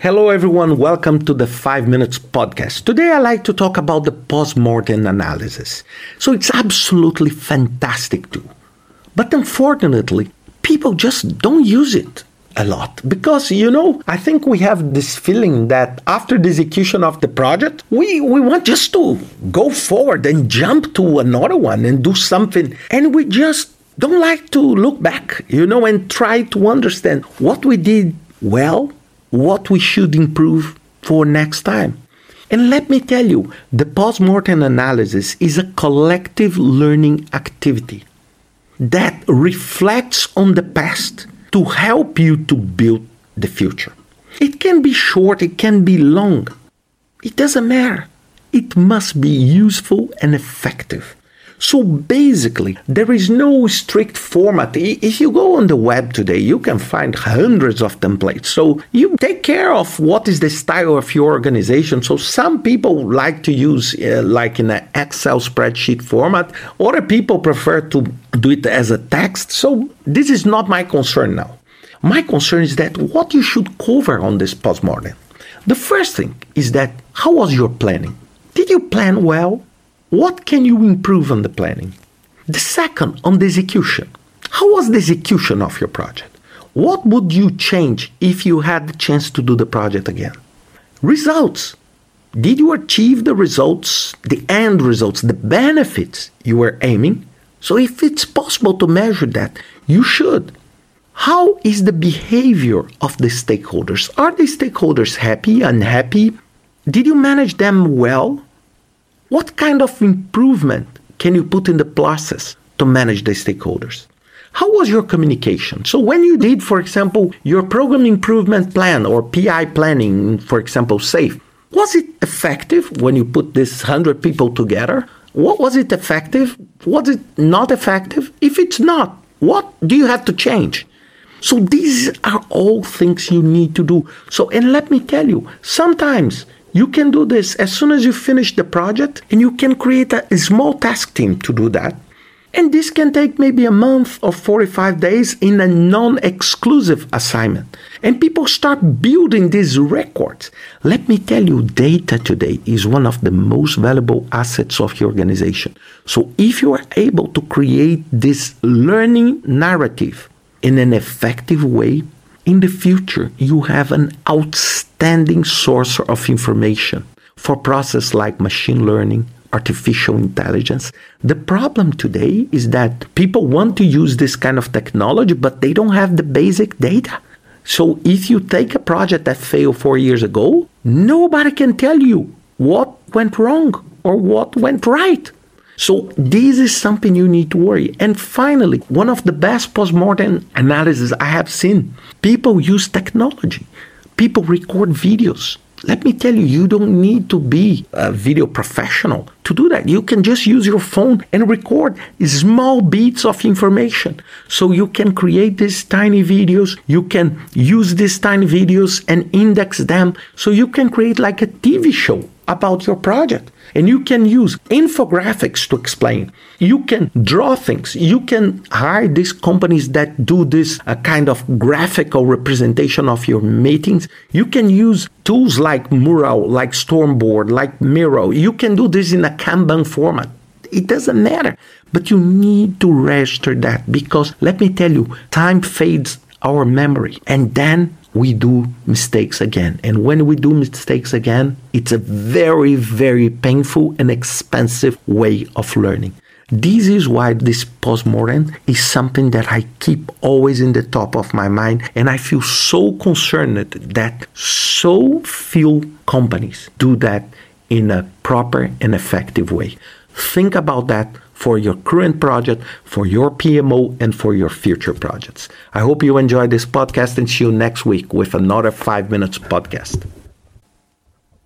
Hello, everyone. Welcome to the 5 Minutes Podcast. Today, I like to talk about the postmortem analysis. So, it's absolutely fantastic too. But unfortunately, people just don't use it a lot because you know i think we have this feeling that after the execution of the project we we want just to go forward and jump to another one and do something and we just don't like to look back you know and try to understand what we did well what we should improve for next time and let me tell you the postmortem analysis is a collective learning activity that reflects on the past to help you to build the future. It can be short, it can be long. It doesn't matter. It must be useful and effective. So basically, there is no strict format. If you go on the web today, you can find hundreds of templates. So you take care of what is the style of your organization. So some people like to use uh, like in an Excel spreadsheet format, other people prefer to do it as a text. So this is not my concern now. My concern is that what you should cover on this postmortem. The first thing is that how was your planning? Did you plan well? What can you improve on the planning? The second, on the execution. How was the execution of your project? What would you change if you had the chance to do the project again? Results. Did you achieve the results, the end results, the benefits you were aiming? So, if it's possible to measure that, you should. How is the behavior of the stakeholders? Are the stakeholders happy, unhappy? Did you manage them well? What kind of improvement can you put in the process to manage the stakeholders? How was your communication? So, when you did, for example, your program improvement plan or PI planning, for example, SAFE, was it effective when you put this 100 people together? What was it effective? Was it not effective? If it's not, what do you have to change? So, these are all things you need to do. So, and let me tell you, sometimes you can do this as soon as you finish the project, and you can create a, small task team to do that. And this can take maybe a month or 45 days in a non exclusive assignment. And people start building these records. Let me tell you, data today is one of the most valuable assets of your organization. So if you are able to create this learning narrative in an effective way, in the future, you have an outstanding source of information for processes like machine learning, artificial intelligence. The problem today is that people want to use this kind of technology, but they don't have the basic data. So if you take a project that failed four years ago, nobody can tell you what went wrong or what went right. So this is something you need to worry. And finally, one of the best postmortem analysis I have seen, people use technology. People record videos. Let me tell you, you don't need to be a video professional to do that. You can just use your phone and record small bits of information. So you can create these tiny videos. You can use these tiny videos and index them. So you can create like a TV show about your project. And you can use infographics to explain. You can draw things. You can hire these companies that do this uh, kind of graphical representation of your meetings. You can use tools like Mural, like Stormboard, like Miro. You can do this in a Kanban format. It doesn't matter. But you need to register that because let me tell you, time fades our memory. And then we do mistakes again. And when we do mistakes again, it's a very, very painful and expensive way of learning. This is why this postmortem is something that I keep always in the top of my mind. And I feel so concerned that so few companies do that in a proper and effective way. Think about that for your current project, for your PMO, and for your future projects. I hope you enjoyed this podcast and see you next week with another 5 Minutes podcast.